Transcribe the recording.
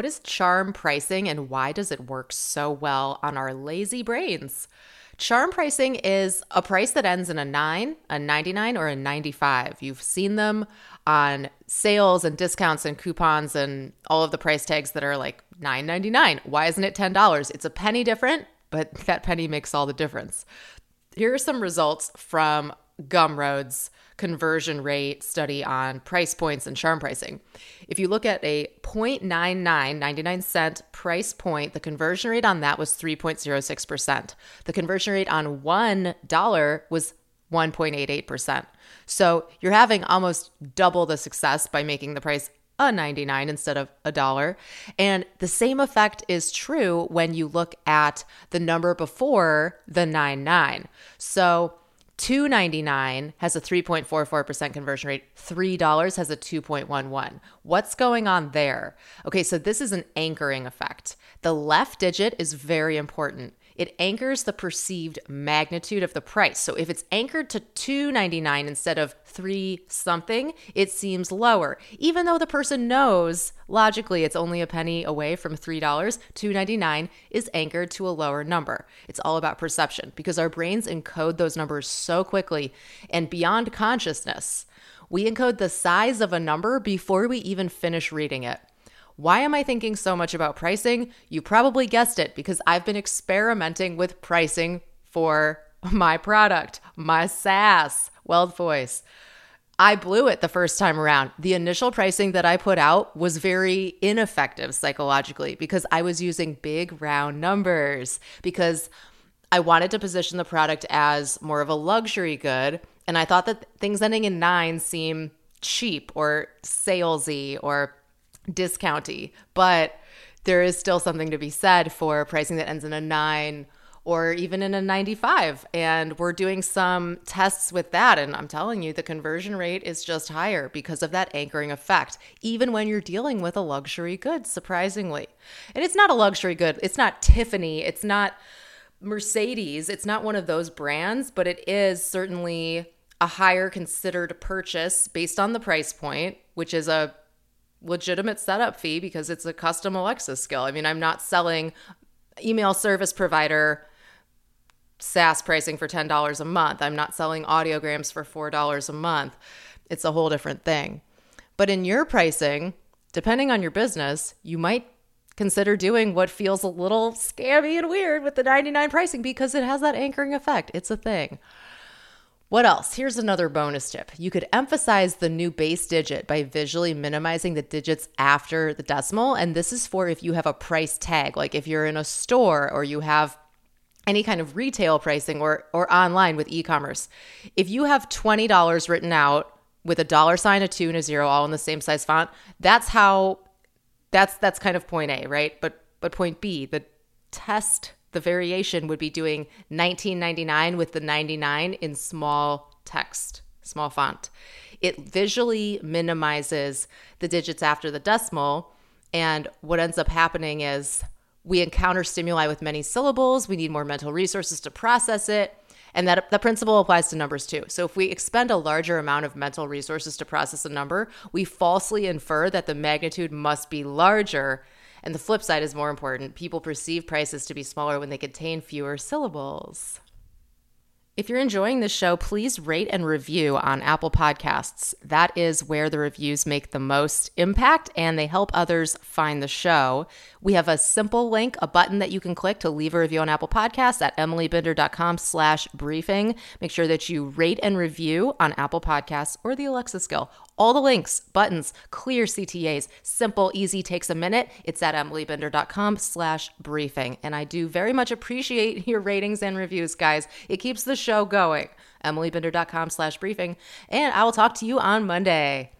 what is charm pricing and why does it work so well on our lazy brains? Charm pricing is a price that ends in a 9, a 99, or a 95. You've seen them on sales and discounts and coupons and all of the price tags that are like 9.99. Why isn't it $10? It's a penny different, but that penny makes all the difference. Here are some results from Gumroad's conversion rate study on price points and charm pricing. If you look at a 0.99 99 cent price point, the conversion rate on that was 3.06%. The conversion rate on $1 was 1.88%. So you're having almost double the success by making the price a 99 instead of a dollar. And the same effect is true when you look at the number before the 99. So 299 has a 3.44% conversion rate. $3 has a 2.11. What's going on there? Okay, so this is an anchoring effect. The left digit is very important it anchors the perceived magnitude of the price. So if it's anchored to 2.99 instead of 3 something, it seems lower. Even though the person knows logically it's only a penny away from $3, 2.99 is anchored to a lower number. It's all about perception because our brains encode those numbers so quickly and beyond consciousness. We encode the size of a number before we even finish reading it. Why am I thinking so much about pricing? You probably guessed it because I've been experimenting with pricing for my product, my SaaS, Weld Voice. I blew it the first time around. The initial pricing that I put out was very ineffective psychologically because I was using big round numbers because I wanted to position the product as more of a luxury good. And I thought that things ending in nine seem cheap or salesy or discounty, but there is still something to be said for pricing that ends in a nine or even in a 95. And we're doing some tests with that. And I'm telling you, the conversion rate is just higher because of that anchoring effect, even when you're dealing with a luxury good, surprisingly. And it's not a luxury good, it's not Tiffany, it's not Mercedes, it's not one of those brands, but it is certainly a higher considered purchase based on the price point, which is a legitimate setup fee because it's a custom Alexa skill. I mean, I'm not selling email service provider SaaS pricing for $10 a month. I'm not selling audiograms for $4 a month. It's a whole different thing. But in your pricing, depending on your business, you might consider doing what feels a little scammy and weird with the 99 pricing because it has that anchoring effect. It's a thing. What else? Here's another bonus tip. You could emphasize the new base digit by visually minimizing the digits after the decimal. And this is for if you have a price tag, like if you're in a store or you have any kind of retail pricing or, or online with e commerce. If you have $20 written out with a dollar sign, a two, and a zero all in the same size font, that's how that's that's kind of point A, right? But but point B, the test the variation would be doing 1999 with the 99 in small text, small font. It visually minimizes the digits after the decimal. And what ends up happening is we encounter stimuli with many syllables. We need more mental resources to process it. And that the principle applies to numbers too. So if we expend a larger amount of mental resources to process a number, we falsely infer that the magnitude must be larger and the flip side is more important. People perceive prices to be smaller when they contain fewer syllables. If you're enjoying this show, please rate and review on Apple Podcasts. That is where the reviews make the most impact and they help others find the show. We have a simple link, a button that you can click to leave a review on Apple Podcasts at emilybinder.com slash briefing. Make sure that you rate and review on Apple Podcasts or the Alexa skill. All the links, buttons, clear CTAs, simple, easy, takes a minute. It's at emilybinder.com slash briefing. And I do very much appreciate your ratings and reviews, guys. It keeps the show going. emilybinder.com slash briefing. And I will talk to you on Monday.